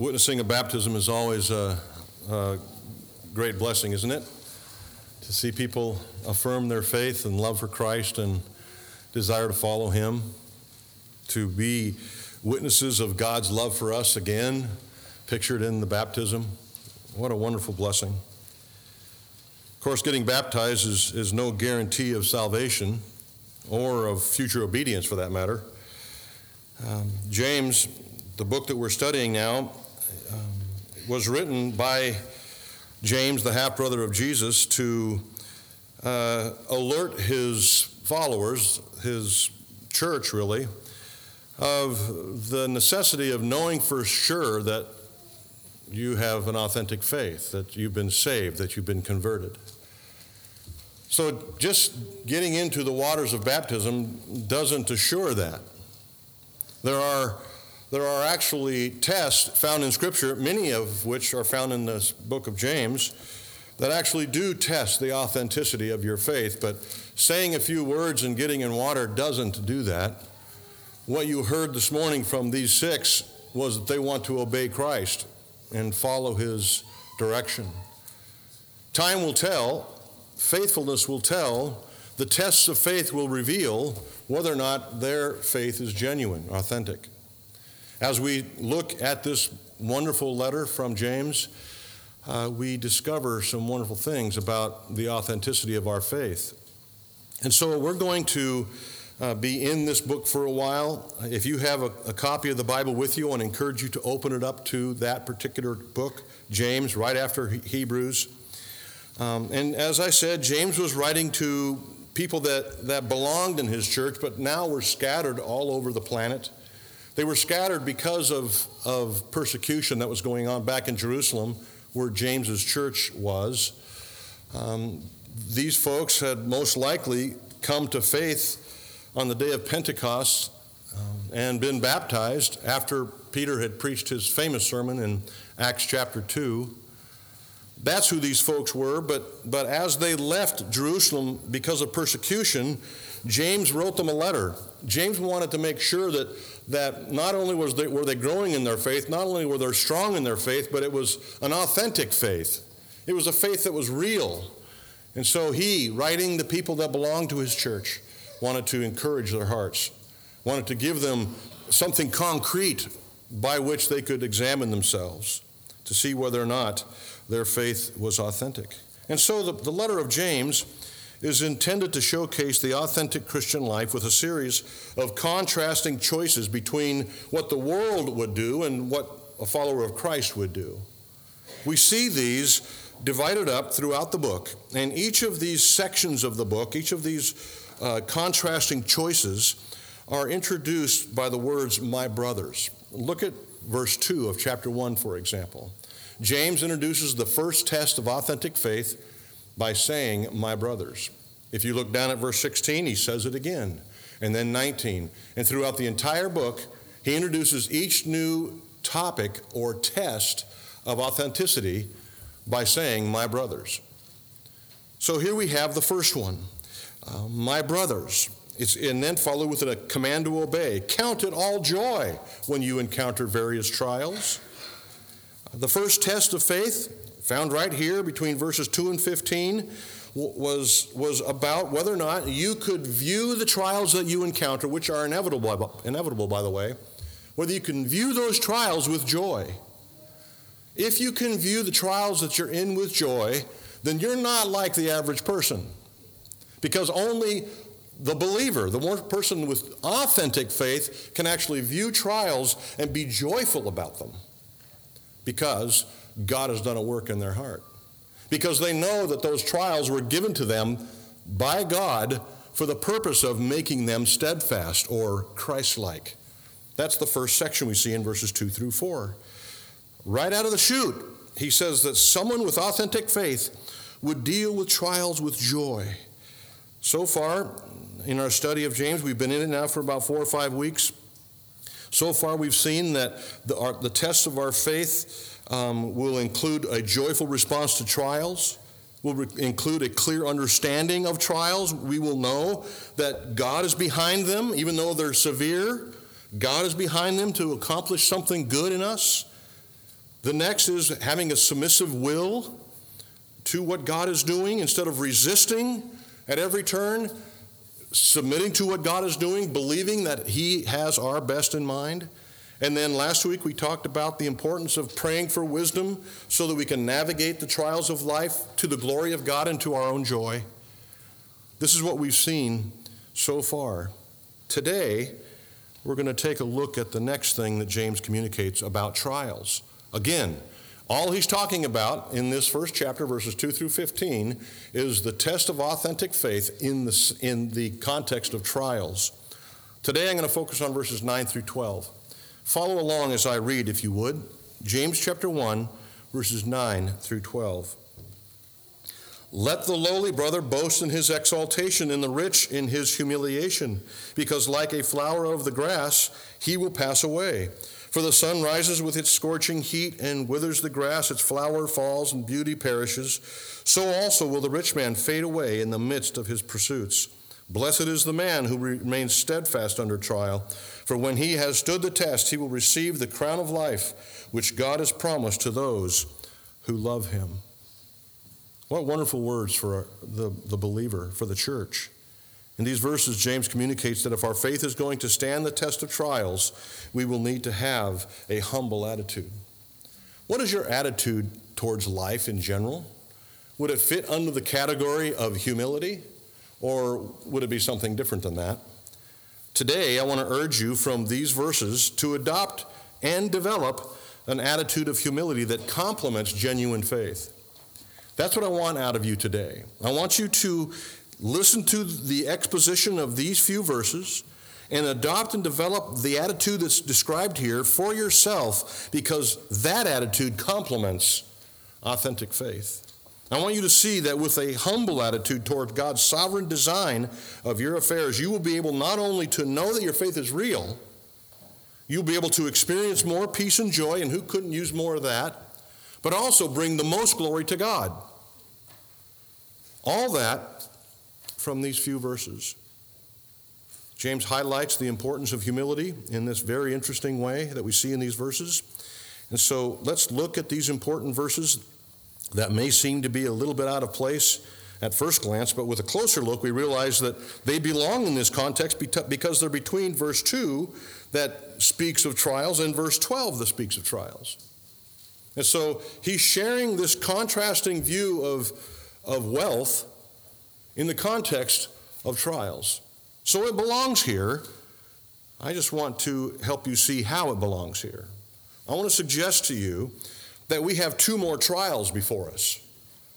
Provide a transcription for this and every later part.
Witnessing a baptism is always a, a, great blessing, isn't it? To see people affirm their faith and love for Christ and desire to follow Him, to be witnesses of God's love for us again, pictured in the baptism. What a wonderful blessing. Of course, getting baptized is, is no guarantee of salvation or of future obedience for that matter. Um, James, the book that we're studying now, um, was written by James, the half brother of Jesus, to uh, alert his followers, his church really, of the necessity of knowing for sure that you have an authentic faith, that you've been saved, that you've been converted. So, just getting into the waters of baptism doesn't assure that. There are there are actually tests found in Scripture, many of which are found in the book of James, that actually do test the authenticity of your faith. But saying a few words and getting in water doesn't do that. What you heard this morning from these six was that they want to obey Christ and follow his direction. Time will tell, faithfulness will tell, the tests of faith will reveal whether or not their faith is genuine, authentic. As we look at this wonderful letter from James, uh, we discover some wonderful things about the authenticity of our faith. And so we're going to uh, be in this book for a while. If you have a, a copy of the Bible with you, I encourage you to open it up to that particular book, James, right after Hebrews. Um, and as I said, James was writing to people that, that belonged in his church, but now were scattered all over the planet. They were scattered because of, of persecution that was going on back in Jerusalem, where James's church was. Um, these folks had most likely come to faith on the day of Pentecost um, and been baptized after Peter had preached his famous sermon in Acts chapter 2. That's who these folks were, but, but as they left Jerusalem because of persecution, James wrote them a letter. James wanted to make sure that that not only was they, were they growing in their faith, not only were they strong in their faith, but it was an authentic faith. It was a faith that was real. And so he, writing the people that belonged to his church, wanted to encourage their hearts, wanted to give them something concrete by which they could examine themselves to see whether or not their faith was authentic. And so the, the letter of James is intended to showcase the authentic Christian life with a series of contrasting choices between what the world would do and what a follower of Christ would do. We see these divided up throughout the book, and each of these sections of the book, each of these uh, contrasting choices, are introduced by the words, my brothers. Look at verse 2 of chapter 1, for example. James introduces the first test of authentic faith by saying, My brothers. If you look down at verse 16, he says it again. And then 19. And throughout the entire book, he introduces each new topic or test of authenticity by saying, My brothers. So here we have the first one, uh, My brothers. It's, and then followed with a command to obey. Count it all joy when you encounter various trials. The first test of faith found right here between verses 2 and 15, was, was about whether or not you could view the trials that you encounter, which are inevitable, inevitable, by the way, whether you can view those trials with joy. If you can view the trials that you're in with joy, then you're not like the average person. Because only the believer, the one person with authentic faith, can actually view trials and be joyful about them. Because God has done a work in their heart. Because they know that those trials were given to them by God for the purpose of making them steadfast or Christ like. That's the first section we see in verses 2 through 4. Right out of the chute, he says that someone with authentic faith would deal with trials with joy. So far, in our study of James, we've been in it now for about four or five weeks. So far, we've seen that the, our, the tests of our faith um, will include a joyful response to trials, will re- include a clear understanding of trials. We will know that God is behind them, even though they're severe. God is behind them to accomplish something good in us. The next is having a submissive will to what God is doing instead of resisting at every turn, submitting to what God is doing, believing that He has our best in mind. And then last week we talked about the importance of praying for wisdom so that we can navigate the trials of life to the glory of God and to our own joy. This is what we've seen so far. Today, we're going to take a look at the next thing that James communicates about trials. Again, all he's talking about in this first chapter, verses 2 through 15, is the test of authentic faith in the, in the context of trials. Today I'm going to focus on verses 9 through 12. Follow along as I read, if you would. James chapter 1, verses 9 through 12. Let the lowly brother boast in his exaltation, and the rich in his humiliation, because like a flower of the grass, he will pass away. For the sun rises with its scorching heat and withers the grass, its flower falls, and beauty perishes. So also will the rich man fade away in the midst of his pursuits. Blessed is the man who remains steadfast under trial, for when he has stood the test, he will receive the crown of life which God has promised to those who love him. What wonderful words for the, the believer, for the church. In these verses, James communicates that if our faith is going to stand the test of trials, we will need to have a humble attitude. What is your attitude towards life in general? Would it fit under the category of humility, or would it be something different than that? Today, I want to urge you from these verses to adopt and develop an attitude of humility that complements genuine faith. That's what I want out of you today. I want you to listen to the exposition of these few verses and adopt and develop the attitude that's described here for yourself because that attitude complements authentic faith. I want you to see that with a humble attitude toward God's sovereign design of your affairs, you will be able not only to know that your faith is real, you'll be able to experience more peace and joy, and who couldn't use more of that, but also bring the most glory to God. All that from these few verses. James highlights the importance of humility in this very interesting way that we see in these verses. And so let's look at these important verses that may seem to be a little bit out of place at first glance, but with a closer look, we realize that they belong in this context because they're between verse 2 that speaks of trials and verse 12 that speaks of trials. And so he's sharing this contrasting view of of wealth in the context of trials. So it belongs here. I just want to help you see how it belongs here. I want to suggest to you that we have two more trials before us.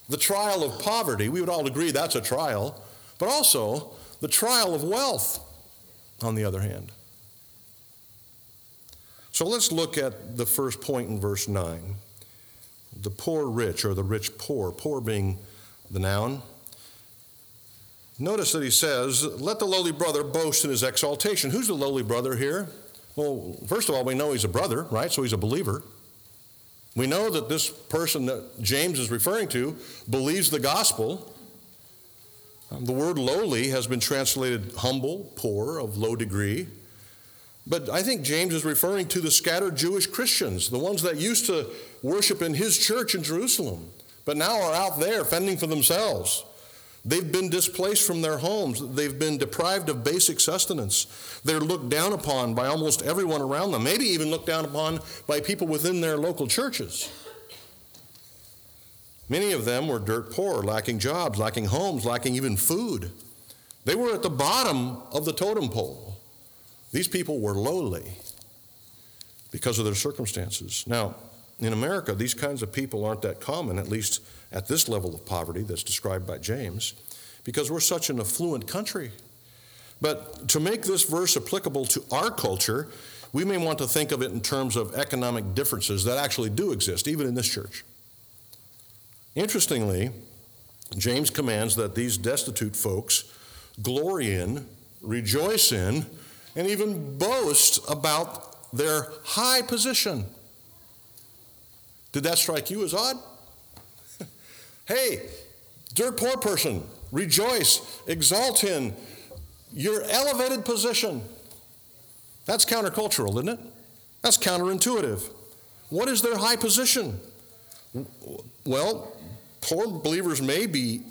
The trial of poverty, we would all agree that's a trial, but also the trial of wealth, on the other hand. So let's look at the first point in verse 9 the poor rich, or the rich poor, poor being the noun. Notice that he says, Let the lowly brother boast in his exaltation. Who's the lowly brother here? Well, first of all, we know he's a brother, right? So he's a believer. We know that this person that James is referring to believes the gospel. Um, the word lowly has been translated humble, poor, of low degree. But I think James is referring to the scattered Jewish Christians, the ones that used to worship in his church in Jerusalem but now are out there fending for themselves. They've been displaced from their homes. They've been deprived of basic sustenance. They're looked down upon by almost everyone around them, maybe even looked down upon by people within their local churches. Many of them were dirt poor, lacking jobs, lacking homes, lacking even food. They were at the bottom of the totem pole. These people were lowly because of their circumstances. Now, in America, these kinds of people aren't that common, at least at this level of poverty that's described by James, because we're such an affluent country. But to make this verse applicable to our culture, we may want to think of it in terms of economic differences that actually do exist, even in this church. Interestingly, James commands that these destitute folks glory in, rejoice in, and even boast about their high position. Did that strike you as odd? Hey, dirt poor person, rejoice, exalt in your elevated position. That's countercultural, isn't it? That's counterintuitive. What is their high position? Well, poor believers may be,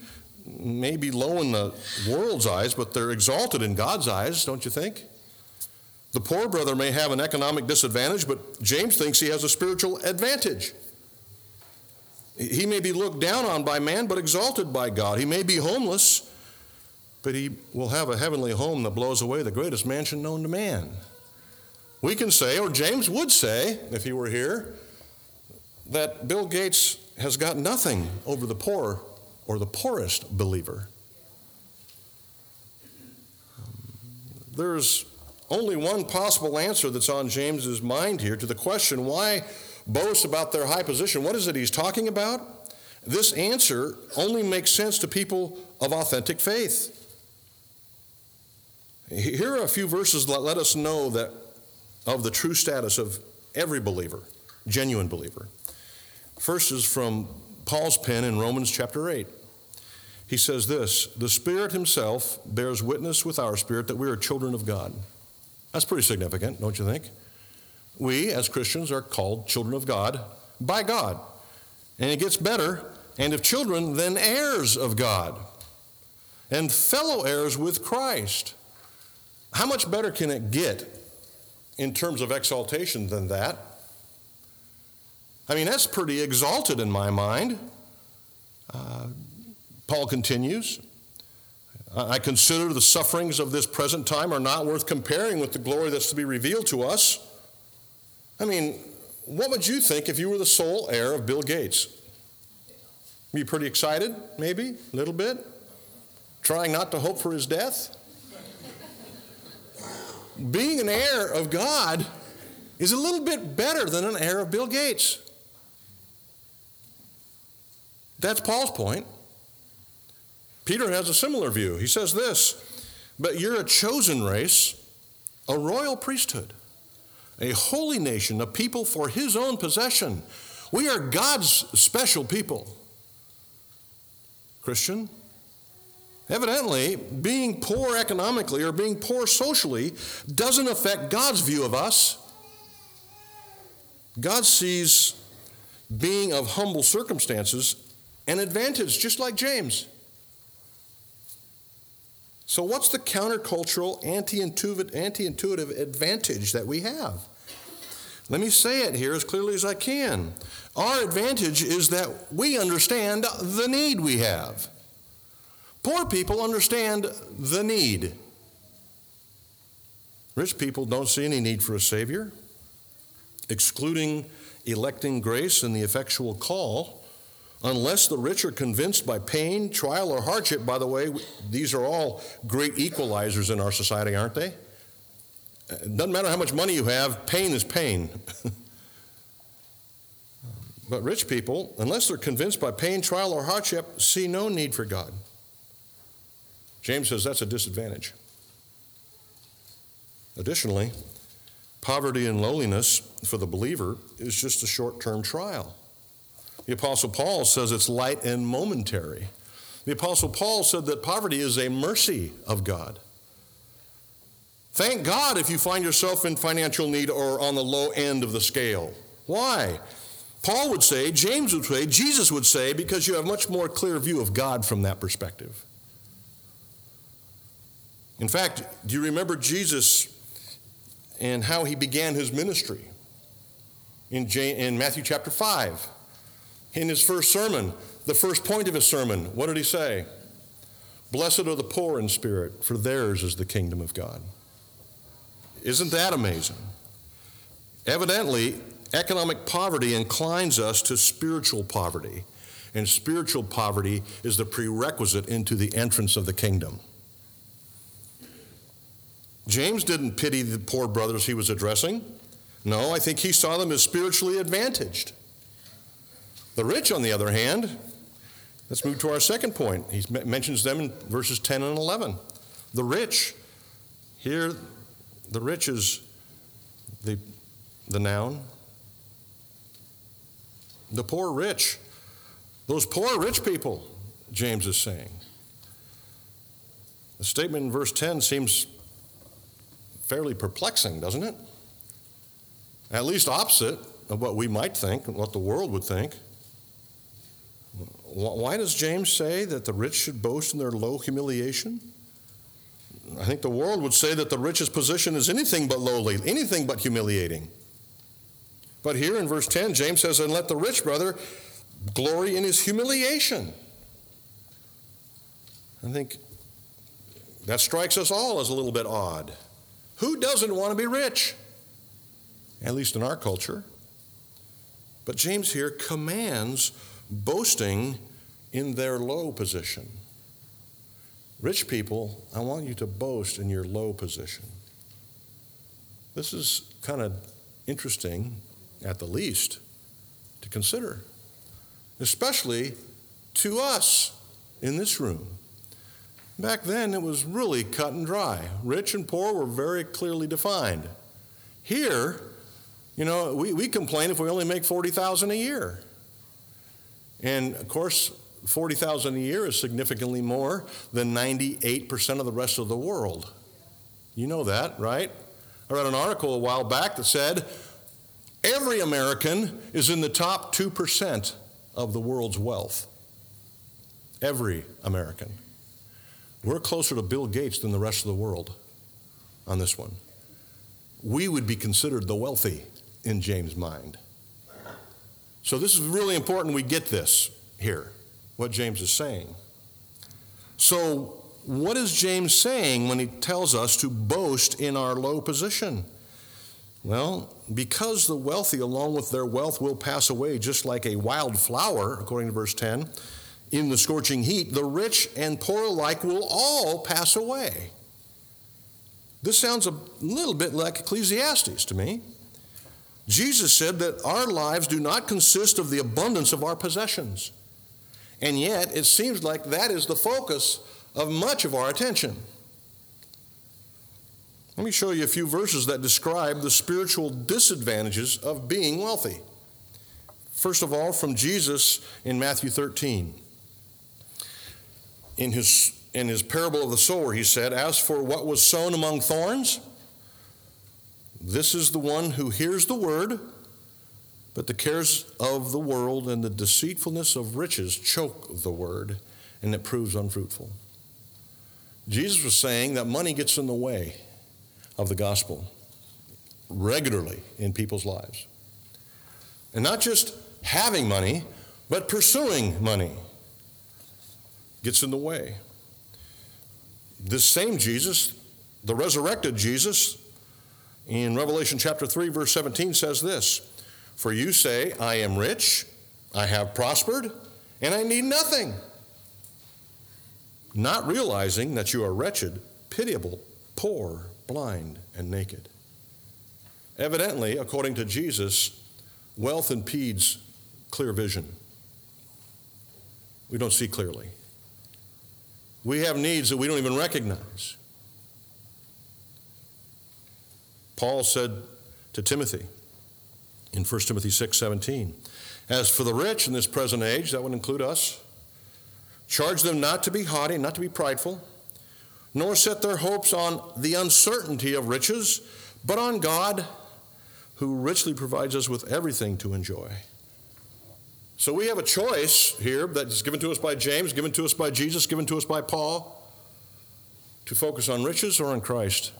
may be low in the world's eyes, but they're exalted in God's eyes, don't you think? The poor brother may have an economic disadvantage, but James thinks he has a spiritual advantage. He may be looked down on by man, but exalted by God. He may be homeless, but he will have a heavenly home that blows away the greatest mansion known to man. We can say, or James would say, if he were here, that Bill Gates has got nothing over the poor or the poorest believer. There's only one possible answer that's on James's mind here to the question why boast about their high position. What is it he's talking about? This answer only makes sense to people of authentic faith. Here are a few verses that let us know that of the true status of every believer, genuine believer. First is from Paul's pen in Romans chapter 8. He says this The Spirit Himself bears witness with our spirit that we are children of God. That's pretty significant, don't you think? We, as Christians, are called children of God by God. And it gets better. And if children, then heirs of God, and fellow heirs with Christ. How much better can it get in terms of exaltation than that? I mean, that's pretty exalted in my mind. Uh, Paul continues I consider the sufferings of this present time are not worth comparing with the glory that's to be revealed to us. I mean, what would you think if you were the sole heir of Bill Gates? Be pretty excited, maybe, a little bit? Trying not to hope for his death? being an heir of God is a little bit better than an heir of Bill Gates. That's Paul's point. Peter has a similar view. He says this But you're a chosen race, a royal priesthood, a holy nation, a people for his own possession. We are God's special people. Christian, Evidently, being poor economically or being poor socially doesn't affect God's view of us. God sees being of humble circumstances an advantage, just like James. So, what's the countercultural, anti intuitive advantage that we have? Let me say it here as clearly as I can. Our advantage is that we understand the need we have. Poor people understand the need. Rich people don't see any need for a Savior. Excluding electing grace and the effectual call, unless the rich are convinced by pain, trial, or hardship, by the way, these are all great equalizers in our society, aren't they? It doesn't matter how much money you have, pain is pain. but rich people, unless they're convinced by pain, trial, or hardship, see no need for God. James says that's a disadvantage. Additionally, poverty and lowliness for the believer is just a short term trial. The Apostle Paul says it's light and momentary. The Apostle Paul said that poverty is a mercy of God. Thank God if you find yourself in financial need or on the low end of the scale. Why? Paul would say, James would say, Jesus would say, because you have much more clear view of God from that perspective. In fact, do you remember Jesus and how he began his ministry? In, in Matthew chapter 5, in his first sermon, the first point of his sermon, what did he say? Blessed are the poor in spirit, for theirs is the kingdom of God. Isn't that amazing? Evidently, economic poverty inclines us to spiritual poverty, and spiritual poverty is the prerequisite into the entrance of the kingdom. James didn't pity the poor brothers he was addressing. No, I think he saw them as spiritually advantaged. The rich, on the other hand, let's move to our second point. He mentions them in verses 10 and 11. The rich, here, the rich is the, the noun. The poor rich, those poor rich people, James is saying. The statement in verse 10 seems fairly perplexing, doesn't it? At least opposite of what we might think, and what the world would think. Why does James say that the rich should boast in their low humiliation? I think the world would say that the rich's position is anything but lowly, anything but humiliating. But here in verse 10, James says, And let the rich brother glory in his humiliation. I think that strikes us all as a little bit odd. Who doesn't want to be rich? At least in our culture. But James here commands boasting in their low position. Rich people, I want you to boast in your low position. This is kind of interesting, at the least, to consider, especially to us in this room. Back then, it was really cut and dry. Rich and poor were very clearly defined. Here, you know, we, we complain if we only make 40,000 a year. And of course, 40,000 a year is significantly more than 98% of the rest of the world. You know that, right? I read an article a while back that said every American is in the top 2% of the world's wealth. Every American. We're closer to Bill Gates than the rest of the world on this one. We would be considered the wealthy in James' mind. So, this is really important we get this here, what James is saying. So, what is James saying when he tells us to boast in our low position? Well, because the wealthy, along with their wealth, will pass away just like a wild flower, according to verse 10, in the scorching heat, the rich and poor alike will all pass away. This sounds a little bit like Ecclesiastes to me. Jesus said that our lives do not consist of the abundance of our possessions. And yet, it seems like that is the focus of much of our attention. Let me show you a few verses that describe the spiritual disadvantages of being wealthy. First of all, from Jesus in Matthew 13. In his, in his parable of the sower, he said, As for what was sown among thorns, this is the one who hears the word, but the cares of the world and the deceitfulness of riches choke the word, and it proves unfruitful. Jesus was saying that money gets in the way of the gospel regularly in people's lives. And not just having money, but pursuing money gets in the way. This same Jesus, the resurrected Jesus, in Revelation chapter 3, verse 17 says this For you say, I am rich, I have prospered, and I need nothing. Not realizing that you are wretched, pitiable, poor, blind, and naked. Evidently, according to Jesus, wealth impedes clear vision. We don't see clearly. We have needs that we don't even recognize. Paul said to Timothy in 1 Timothy 6 17, As for the rich in this present age, that would include us, charge them not to be haughty, not to be prideful, nor set their hopes on the uncertainty of riches, but on God, who richly provides us with everything to enjoy. So we have a choice here that is given to us by James, given to us by Jesus, given to us by Paul to focus on riches or on Christ.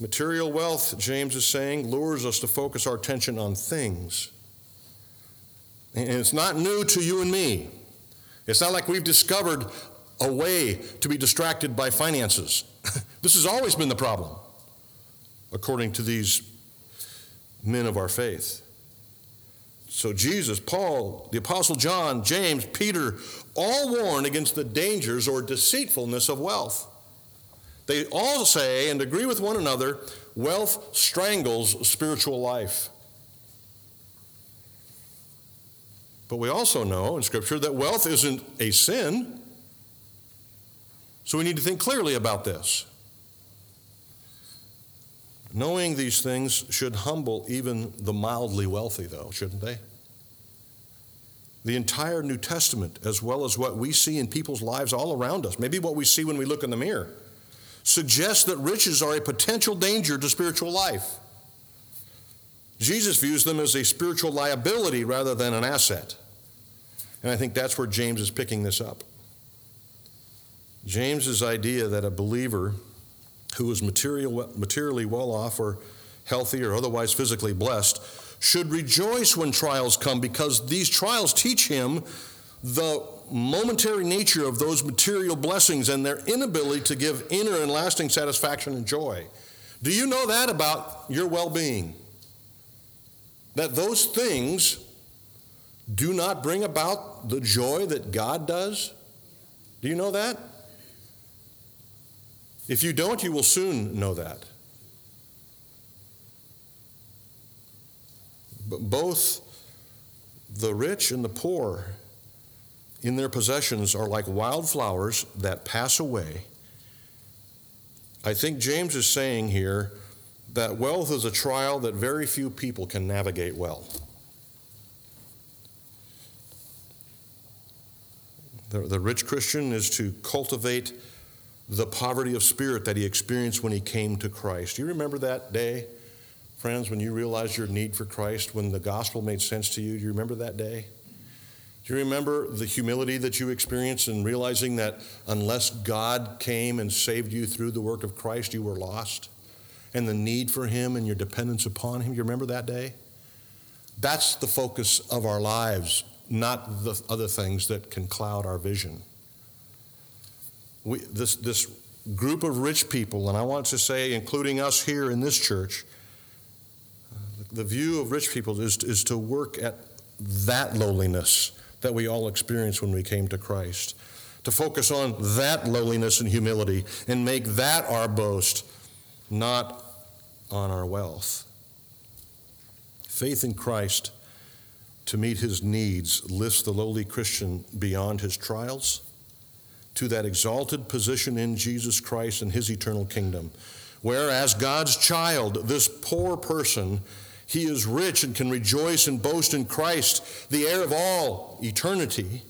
Material wealth, James is saying, lures us to focus our attention on things. And it's not new to you and me. It's not like we've discovered a way to be distracted by finances. this has always been the problem, according to these men of our faith. So, Jesus, Paul, the Apostle John, James, Peter, all warn against the dangers or deceitfulness of wealth. They all say and agree with one another wealth strangles spiritual life. But we also know in Scripture that wealth isn't a sin. So we need to think clearly about this. Knowing these things should humble even the mildly wealthy, though, shouldn't they? The entire New Testament, as well as what we see in people's lives all around us, maybe what we see when we look in the mirror suggests that riches are a potential danger to spiritual life. Jesus views them as a spiritual liability rather than an asset. And I think that's where James is picking this up. James's idea that a believer who is material, materially well off or healthy or otherwise physically blessed should rejoice when trials come because these trials teach him the momentary nature of those material blessings and their inability to give inner and lasting satisfaction and joy. Do you know that about your well being? That those things do not bring about the joy that God does? Do you know that? If you don't, you will soon know that. But both the rich and the poor in their possessions are like wildflowers that pass away. I think James is saying here that wealth is a trial that very few people can navigate well. The, the rich Christian is to cultivate the poverty of spirit that he experienced when he came to Christ. Do you remember that day, friends, when you realized your need for Christ, when the gospel made sense to you? Do you remember that day? Do you remember the humility that you experienced in realizing that unless God came and saved you through the work of Christ, you were lost? And the need for Him and your dependence upon Him? You remember that day? That's the focus of our lives, not the other things that can cloud our vision. We, this, this group of rich people, and I want to say, including us here in this church, the view of rich people is, is to work at that lowliness that we all experienced when we came to Christ. To focus on that lowliness and humility and make that our boast, not on our wealth. Faith in Christ to meet his needs lifts the lowly Christian beyond his trials to that exalted position in Jesus Christ and his eternal kingdom. Whereas God's child, this poor person, he is rich and can rejoice and boast in Christ, the heir of all eternity.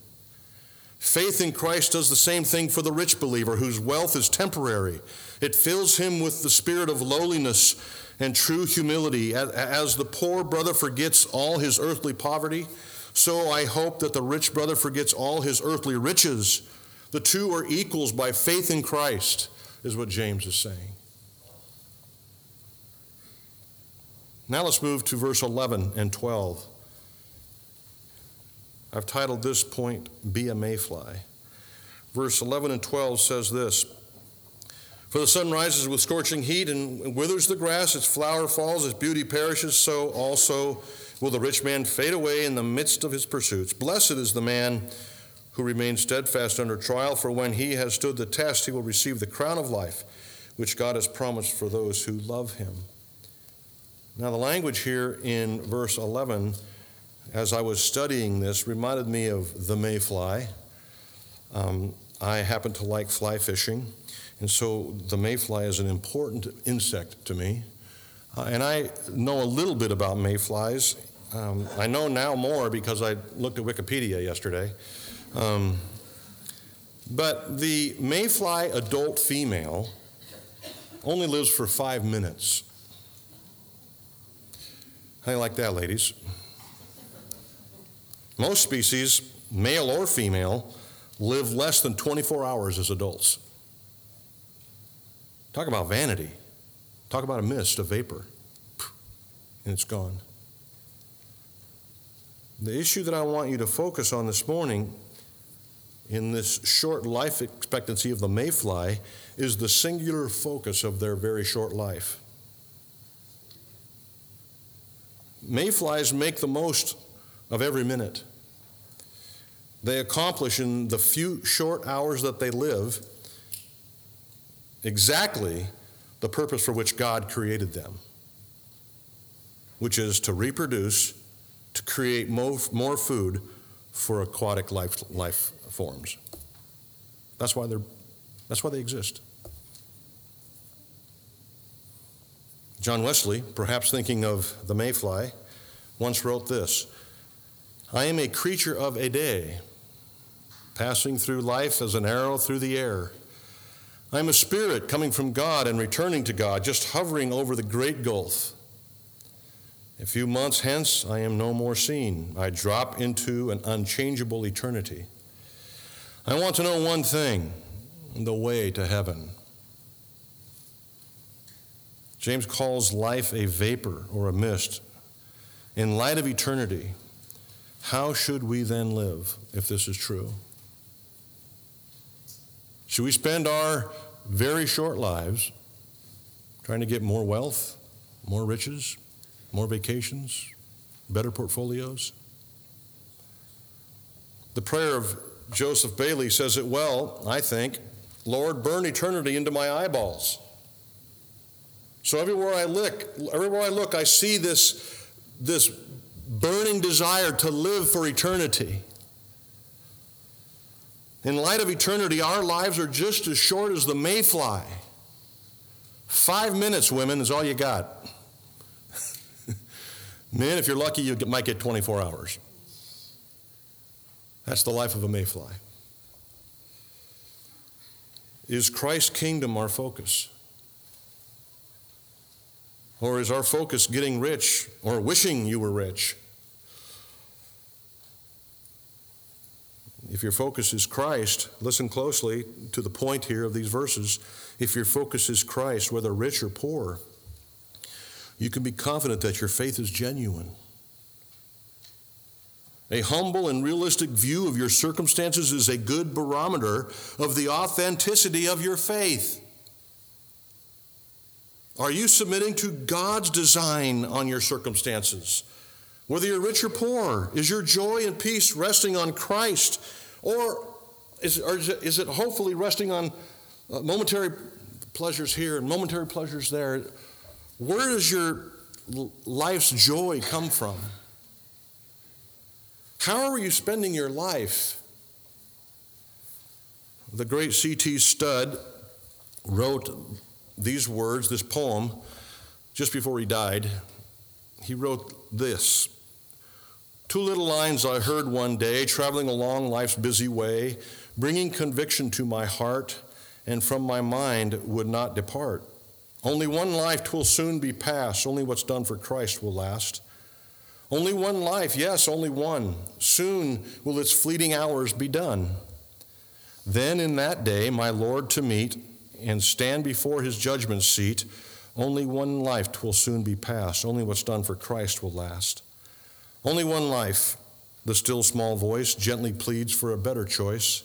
Faith in Christ does the same thing for the rich believer whose wealth is temporary. It fills him with the spirit of lowliness and true humility. As the poor brother forgets all his earthly poverty, so I hope that the rich brother forgets all his earthly riches. The two are equals by faith in Christ, is what James is saying. Now let's move to verse 11 and 12. I've titled this point, Be a Mayfly. Verse 11 and 12 says this For the sun rises with scorching heat and withers the grass, its flower falls, its beauty perishes, so also will the rich man fade away in the midst of his pursuits. Blessed is the man who remains steadfast under trial, for when he has stood the test, he will receive the crown of life, which God has promised for those who love him. Now, the language here in verse 11, as I was studying this, reminded me of the mayfly. Um, I happen to like fly fishing, and so the mayfly is an important insect to me. Uh, and I know a little bit about mayflies. Um, I know now more because I looked at Wikipedia yesterday. Um, but the mayfly adult female only lives for five minutes. How do you like that, ladies? Most species, male or female, live less than 24 hours as adults. Talk about vanity. Talk about a mist, a vapor, and it's gone. The issue that I want you to focus on this morning in this short life expectancy of the mayfly is the singular focus of their very short life. Mayflies make the most of every minute. They accomplish in the few short hours that they live exactly the purpose for which God created them, which is to reproduce, to create more, more food for aquatic life, life forms. That's why, they're, that's why they exist. John Wesley, perhaps thinking of the mayfly, once wrote this I am a creature of a day, passing through life as an arrow through the air. I am a spirit coming from God and returning to God, just hovering over the great gulf. A few months hence, I am no more seen. I drop into an unchangeable eternity. I want to know one thing the way to heaven. James calls life a vapor or a mist. In light of eternity, how should we then live if this is true? Should we spend our very short lives trying to get more wealth, more riches, more vacations, better portfolios? The prayer of Joseph Bailey says it well, I think. Lord, burn eternity into my eyeballs. So everywhere I look, everywhere I look, I see this, this burning desire to live for eternity. In light of eternity, our lives are just as short as the mayfly. Five minutes, women, is all you got. Men, if you're lucky, you might get 24 hours. That's the life of a mayfly. Is Christ's kingdom our focus? Or is our focus getting rich or wishing you were rich? If your focus is Christ, listen closely to the point here of these verses. If your focus is Christ, whether rich or poor, you can be confident that your faith is genuine. A humble and realistic view of your circumstances is a good barometer of the authenticity of your faith. Are you submitting to God's design on your circumstances? Whether you're rich or poor, is your joy and peace resting on Christ? Or is, or is, it, is it hopefully resting on uh, momentary pleasures here and momentary pleasures there? Where does your life's joy come from? How are you spending your life? The great C.T. Studd wrote these words, this poem, just before he died. He wrote this Two little lines I heard one day, traveling along life's busy way, bringing conviction to my heart, and from my mind would not depart. Only one life twill soon be past, only what's done for Christ will last. Only one life, yes, only one. Soon will its fleeting hours be done. Then in that day, my Lord to meet, and stand before his judgment seat. Only one life will soon be past. Only what's done for Christ will last. Only one life, the still small voice gently pleads for a better choice,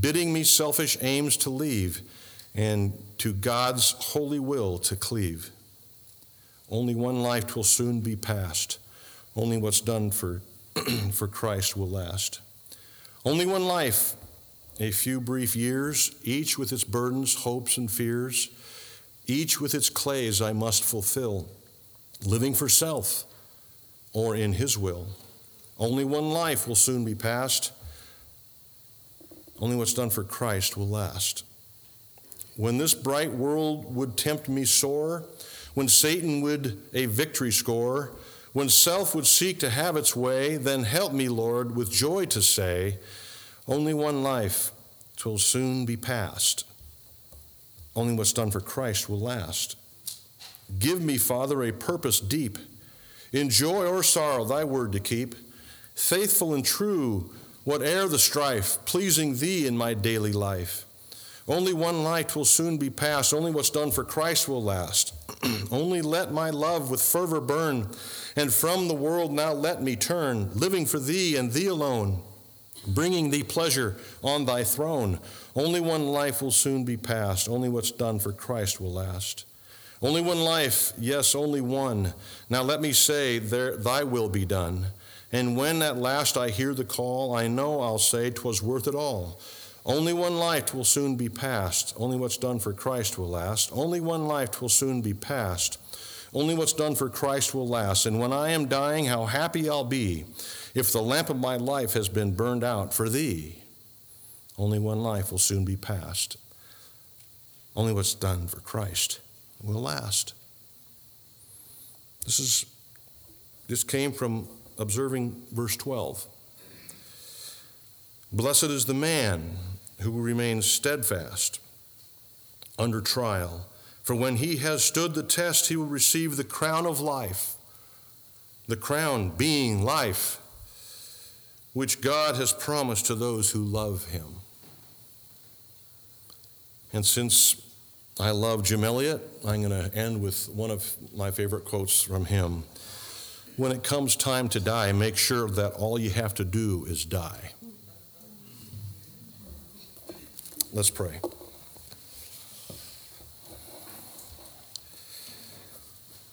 bidding me selfish aims to leave and to God's holy will to cleave. Only one life will soon be past. Only what's done for, for Christ will last. Only one life a few brief years, each with its burdens, hopes, and fears, each with its clays I must fulfill, living for self or in His will. Only one life will soon be past. Only what's done for Christ will last. When this bright world would tempt me sore, when Satan would a victory score, when self would seek to have its way, then help me, Lord, with joy to say, only one life will soon be past. Only what's done for Christ will last. Give me, Father, a purpose deep, in joy or sorrow, thy word to keep, faithful and true, whate'er the strife, pleasing thee in my daily life. Only one light will soon be past, only what's done for Christ will last. only let my love with fervor burn, and from the world now let me turn, living for thee and thee alone bringing thee pleasure on thy throne. Only one life will soon be past. Only what's done for Christ will last. Only one life, yes, only one. Now let me say, there, thy will be done. And when at last I hear the call, I know I'll say 'twas worth it all. Only one life will soon be past. Only what's done for Christ will last. Only one life will soon be past. Only what's done for Christ will last. And when I am dying, how happy I'll be if the lamp of my life has been burned out for thee, only one life will soon be past. Only what's done for Christ will last. This is this came from observing verse 12. Blessed is the man who remains steadfast under trial, for when he has stood the test, he will receive the crown of life the crown being life, which God has promised to those who love him. And since I love Jim Elliot, I'm going to end with one of my favorite quotes from him. When it comes time to die, make sure that all you have to do is die. Let's pray.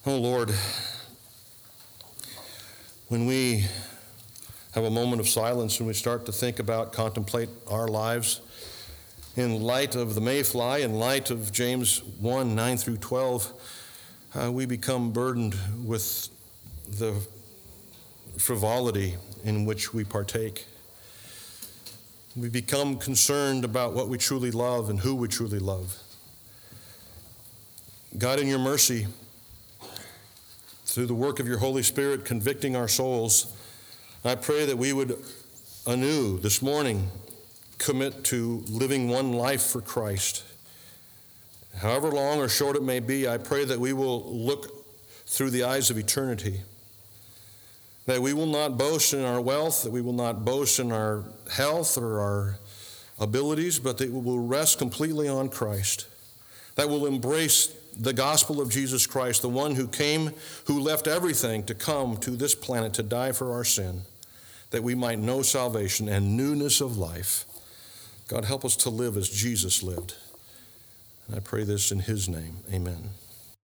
Oh Lord, when we have a moment of silence and we start to think about, contemplate our lives in light of the mayfly, in light of James 1 9 through 12, uh, we become burdened with the frivolity in which we partake. We become concerned about what we truly love and who we truly love. God, in your mercy, through the work of your Holy Spirit convicting our souls, I pray that we would anew this morning commit to living one life for Christ. However long or short it may be, I pray that we will look through the eyes of eternity. That we will not boast in our wealth, that we will not boast in our health or our abilities, but that we will rest completely on Christ. That we will embrace the gospel of Jesus Christ, the one who came, who left everything to come to this planet to die for our sin, that we might know salvation and newness of life. God, help us to live as Jesus lived. And I pray this in his name. Amen.